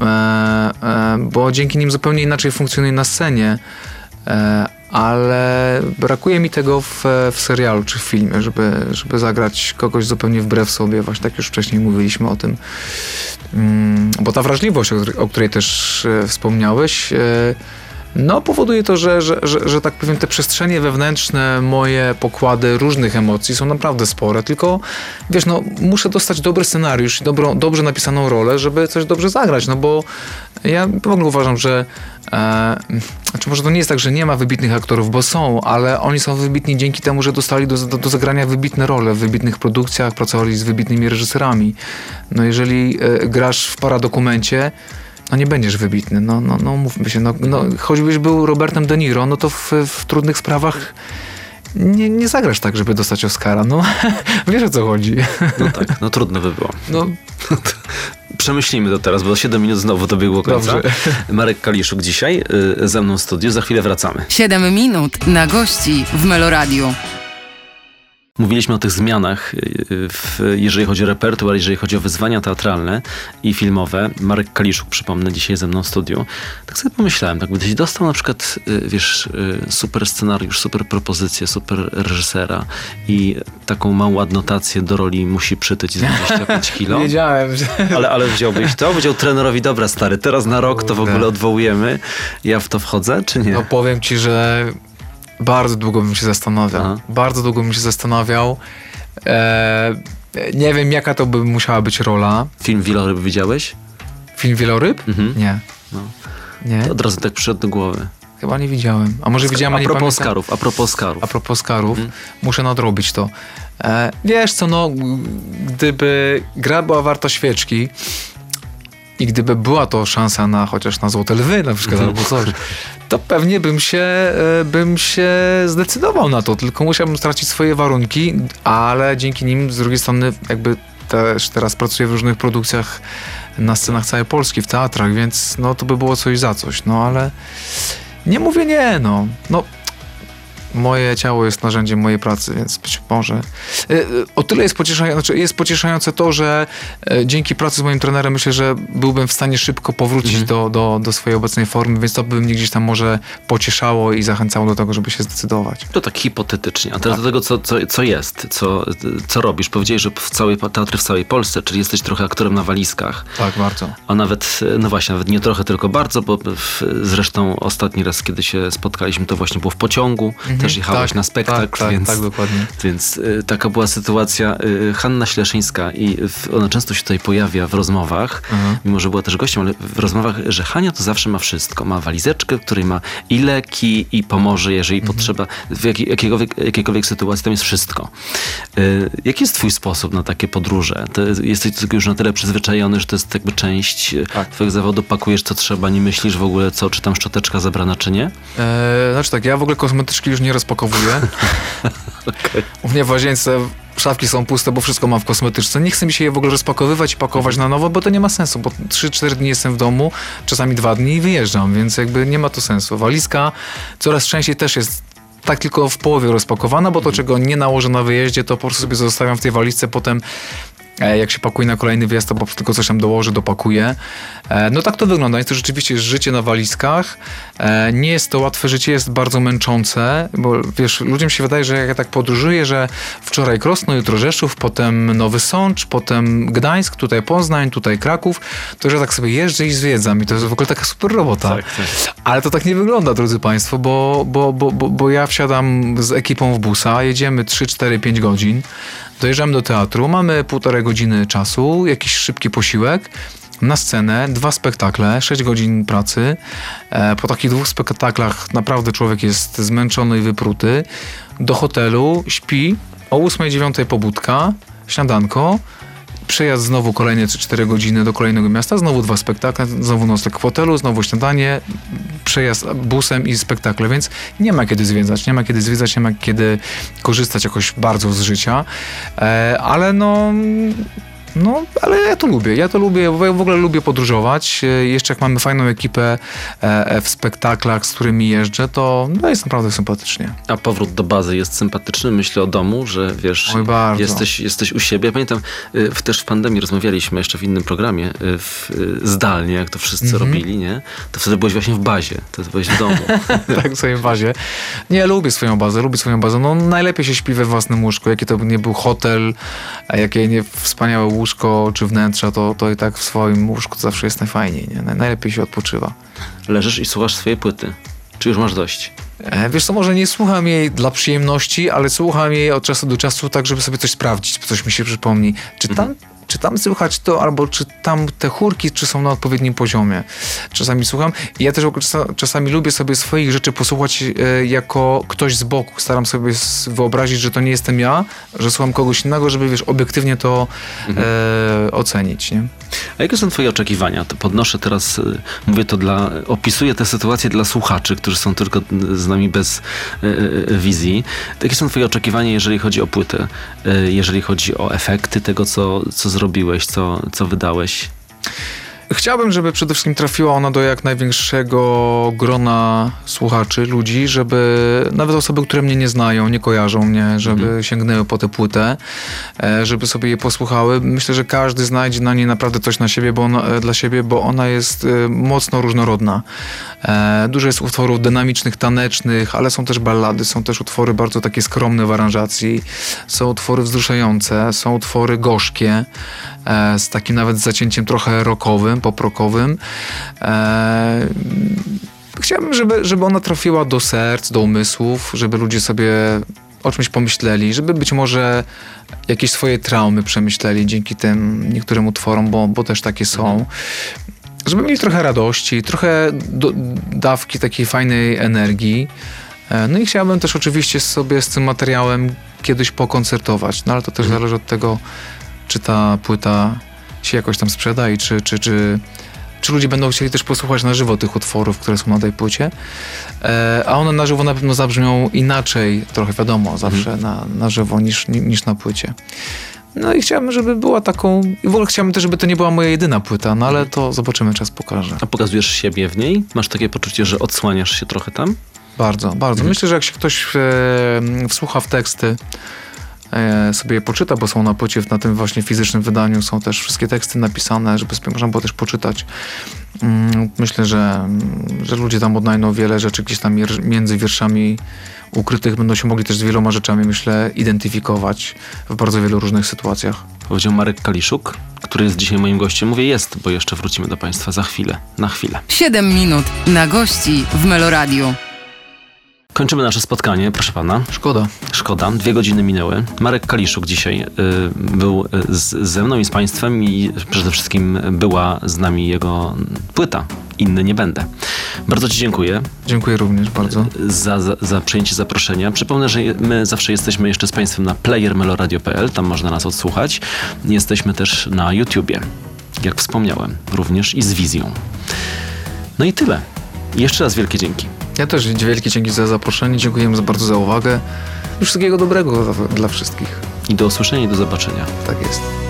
e, e, bo dzięki nim zupełnie inaczej funkcjonuje na scenie. E, ale brakuje mi tego w, w serialu czy w filmie, żeby, żeby zagrać kogoś zupełnie wbrew sobie. Właśnie tak już wcześniej mówiliśmy o tym. Mm, bo ta wrażliwość, o, o której też e, wspomniałeś, no, powoduje to, że, że, że, że tak powiem, te przestrzenie wewnętrzne, moje pokłady różnych emocji są naprawdę spore, tylko wiesz, no, muszę dostać dobry scenariusz dobrą, dobrze napisaną rolę, żeby coś dobrze zagrać, no bo ja w ogóle uważam, że e, znaczy może to nie jest tak, że nie ma wybitnych aktorów, bo są, ale oni są wybitni dzięki temu, że dostali do, do, do zagrania wybitne role w wybitnych produkcjach, pracowali z wybitnymi reżyserami. No jeżeli e, grasz w paradokumencie, no nie będziesz wybitny, no, no, no mówmy się, no, no, choćbyś był Robertem De Niro, no to w, w trudnych sprawach nie, nie zagrasz tak, żeby dostać Oscara, no wiesz o co chodzi. No tak, no trudno by było. No. Przemyślimy to teraz, bo 7 minut znowu dobiegło końca. Dobrze. Marek Kaliszuk dzisiaj y, ze mną w studiu, za chwilę wracamy. 7 minut na gości w Meloradiu. Mówiliśmy o tych zmianach, y, w, jeżeli chodzi o repertuar, jeżeli chodzi o wyzwania teatralne i filmowe. Marek Kaliszuk, przypomnę, dzisiaj ze mną w studiu. Tak sobie pomyślałem, tak gdybyś dostał na przykład, y, wiesz, y, super scenariusz, super propozycję, super reżysera i taką małą adnotację do roli musi przytyć 25 kilo. Wiedziałem, że... Ale, ale wziąłbyś to? Powiedział trenerowi, dobra stary, teraz na rok to w ogóle odwołujemy. Ja w to wchodzę, czy nie? No powiem ci, że bardzo długo bym się zastanawiał. Aha. Bardzo długo bym się zastanawiał. E, nie wiem, jaka to by musiała być rola. Film Wieloryb widziałeś? Film Wieloryb? Mhm. Nie. No. Nie. To od razu tak przyszedł do głowy. Chyba nie widziałem. A może widziałem, a, a nie propos Oscarów, a propos Oscarów. A propos Oscarów, mhm. muszę nadrobić to. E, wiesz co, no, gdyby gra była warta świeczki, i gdyby była to szansa na chociaż na Złote Lwy na przykład albo coś, to pewnie bym się, e, bym się zdecydował na to, tylko musiałbym stracić swoje warunki, ale dzięki nim z drugiej strony jakby też teraz pracuję w różnych produkcjach na scenach całej Polski, w teatrach, więc no to by było coś za coś, no ale nie mówię nie, no. No moje ciało jest narzędziem mojej pracy, więc być może. E, e, o tyle jest pocieszające, znaczy jest pocieszające to, że e, dzięki pracy z moim trenerem myślę, że byłbym w stanie szybko powrócić mhm. do, do, do swojej obecnej formy, więc to by mnie gdzieś tam może pocieszało i zachęcało do tego, żeby się zdecydować. To tak hipotetycznie. A teraz tak. do tego, co, co, co jest, co, co robisz. Powiedziałeś, że w całej, teatry w całej Polsce, czyli jesteś trochę aktorem na walizkach. Tak, bardzo. A nawet, no właśnie, nawet nie trochę, tylko bardzo, bo w, zresztą ostatni raz, kiedy się spotkaliśmy, to właśnie było w pociągu. Mhm też jechałeś tak, na spektakl, tak, tak, więc, tak, dokładnie. więc y, taka była sytuacja. Y, Hanna Śleszyńska i w, ona często się tutaj pojawia w rozmowach, mhm. mimo że była też gościem, ale w rozmowach, że Hania to zawsze ma wszystko. Ma walizeczkę, w której ma i leki, i pomoże, jeżeli mhm. potrzeba. W jak, jakiegokolwiek, jakiejkolwiek sytuacji tam jest wszystko. Y, jaki jest twój sposób na takie podróże? Ty jesteś już na tyle przyzwyczajony, że to jest jakby część tak. twojego zawodu, pakujesz co trzeba, nie myślisz w ogóle co, czy tam szczoteczka zabrana, czy nie? Eee, znaczy tak, ja w ogóle kosmetyczki już nie rozpakowuję. okay. U mnie w łazience szafki są puste, bo wszystko mam w kosmetyczce. Nie chcę mi się je w ogóle rozpakowywać i pakować na nowo, bo to nie ma sensu, bo 3-4 dni jestem w domu, czasami 2 dni i wyjeżdżam, więc jakby nie ma to sensu. Walizka coraz częściej też jest tak tylko w połowie rozpakowana, bo to, czego nie nałożę na wyjeździe, to po prostu sobie zostawiam w tej walizce, potem jak się pakuje na kolejny wjazd, to po prostu tylko coś tam dołoży, dopakuje. E, no tak to wygląda. Jest to rzeczywiście życie na walizkach. E, nie jest to łatwe życie, jest bardzo męczące, bo wiesz, ludziom się wydaje, że jak ja tak podróżuję, że wczoraj Krosno, jutro Rzeszów, potem Nowy Sącz, potem Gdańsk, tutaj Poznań, tutaj Kraków, to że tak sobie jeżdżę i zwiedzam i to jest w ogóle taka super robota. Tak, tak. Ale to tak nie wygląda, drodzy Państwo, bo, bo, bo, bo, bo ja wsiadam z ekipą w busa, jedziemy 3, 4, 5 godzin, dojeżdżamy do teatru, mamy półtorej godziny czasu, jakiś szybki posiłek, na scenę, dwa spektakle, 6 godzin pracy. E, po takich dwóch spektaklach naprawdę człowiek jest zmęczony i wypruty. Do hotelu, śpi, o 8-9 pobudka, śniadanko, przejazd znowu kolejne 3-4 godziny do kolejnego miasta, znowu dwa spektakle, znowu nocleg w hotelu, znowu śniadanie, przejazd busem i spektakle, więc nie ma kiedy zwiedzać, nie ma kiedy zwiedzać, nie ma kiedy korzystać jakoś bardzo z życia, e, ale no no, ale ja to lubię. Ja to lubię, w ogóle lubię podróżować. E, jeszcze jak mamy fajną ekipę e, w spektaklach, z którymi jeżdżę, to no, jest naprawdę sympatycznie. A powrót do bazy jest sympatyczny? Myślę o domu, że wiesz, jesteś, jesteś u siebie. Ja pamiętam, w, też w pandemii rozmawialiśmy jeszcze w innym programie, w, zdalnie, jak to wszyscy Mhm. robili, nie? To wtedy byłeś właśnie w bazie, to byłeś w domu. tak w swojej bazie. Nie, lubię swoją bazę, lubię swoją bazę. No najlepiej się śpi we własnym łóżku. Jaki to by nie był hotel, jakie nie wspaniałe łóżko czy wnętrza, to, to i tak w swoim łóżku zawsze jest najfajniej. Nie? Naj- Najlepiej się odpoczywa. Leżysz i słuchasz swojej płyty. Czy już masz dość? E, Wiesz co, może nie słucham jej dla przyjemności, ale słucham jej od czasu do czasu tak, żeby sobie coś sprawdzić, coś mi się przypomni. Czy tam, czy tam słychać to, albo czy tam te chórki, czy są na odpowiednim poziomie. Czasami słucham. Ja też czasami lubię sobie swoich rzeczy posłuchać e, jako ktoś z boku. Staram sobie wyobrazić, że to nie jestem ja, że słucham kogoś innego, żeby, wiesz, obiektywnie to e, ocenić, nie? A jakie są twoje oczekiwania? To podnoszę teraz, y, mówię to dla, opisuję tę sytuację dla słuchaczy, którzy są tylko y, z nami bez y, wizji. Jakie są twoje oczekiwania, jeżeli chodzi o płytę? Jeżeli chodzi o efekty tego, co, co zrobiłeś, co, co wydałeś? Chciałbym, żeby przede wszystkim trafiła ona do jak największego grona słuchaczy, ludzi, żeby nawet osoby, które mnie nie znają, nie kojarzą mnie, żeby sięgnęły po tę płytę, e, żeby sobie jej posłuchały. Myślę, że każdy znajdzie na niej naprawdę coś na siebie, bo ona, e, dla siebie, bo ona jest e, mocno różnorodna. Dużo jest utworów dynamicznych, tanecznych, ale są też ballady, są też utwory bardzo takie skromne w aranżacji, są utwory wzruszające, są utwory gorzkie, z takim nawet zacięciem trochę rockowym, poprokowym. E, Chciałbym, żeby, żeby ona trafiła do serc, do umysłów, żeby ludzie sobie o czymś pomyśleli, żeby być może jakieś swoje traumy przemyśleli dzięki tym niektórym utworom, bo, bo też takie są. Żeby mieli trochę radości, trochę do, dawki takiej fajnej energii. E, No i chciałbym też oczywiście sobie z tym materiałem kiedyś pokoncertować, no ale to też zależy od tego, czy ta płyta się jakoś tam sprzeda i czy, czy, czy, czy ludzie będą chcieli też posłuchać na żywo tych utworów, które są na tej płycie. E, a one na żywo na pewno zabrzmią inaczej, trochę wiadomo, zawsze na, na żywo niż, ni- niż na płycie. No i chciałbym, żeby była taką. I w ogóle chciałbym też, żeby to nie była moja jedyna płyta, no ale to zobaczymy, czas pokaże. A pokazujesz siebie w niej? Masz takie poczucie, że odsłaniasz się trochę tam? Bardzo, bardzo. Myślę, że jak się ktoś e, wsłucha w teksty, sobie je poczyta, bo są na płycie na tym właśnie fizycznym wydaniu, są też wszystkie teksty napisane, żeby sobie można było też poczytać. Mm, Myślę, że, że ludzie tam odnajdą wiele rzeczy gdzieś tam między wierszami ukrytych, będą się mogli też z wieloma rzeczami, myślę, identyfikować w bardzo wielu różnych sytuacjach. Powiedział Marek Kaliszuk, który jest dzisiaj moim gościem. Mówię jest, bo jeszcze wrócimy do Państwa za chwilę. Na chwilę. 7 minut na gości w Meloradiu. Kończymy nasze spotkanie, proszę pana. Szkoda. Szkoda, dwie godziny minęły. Marek Kaliszuk dzisiaj y, był y, z, ze mną i z Państwem i przede wszystkim była z nami jego płyta. Inny nie będę. Bardzo Ci dziękuję Dziękuję również bardzo. za, za, za przyjęcie zaproszenia. Przypomnę, że my zawsze jesteśmy jeszcze z Państwem na playermeloradio.pl, tam można nas odsłuchać. Jesteśmy też na YouTubie, jak wspomniałem, również i z wizją. No i tyle. Jeszcze raz wielkie dzięki. Ja też wielkie dzięki za zaproszenie, dziękujemy bardzo za uwagę i wszystkiego dobrego dla wszystkich. I do usłyszenia i do zobaczenia. Tak jest.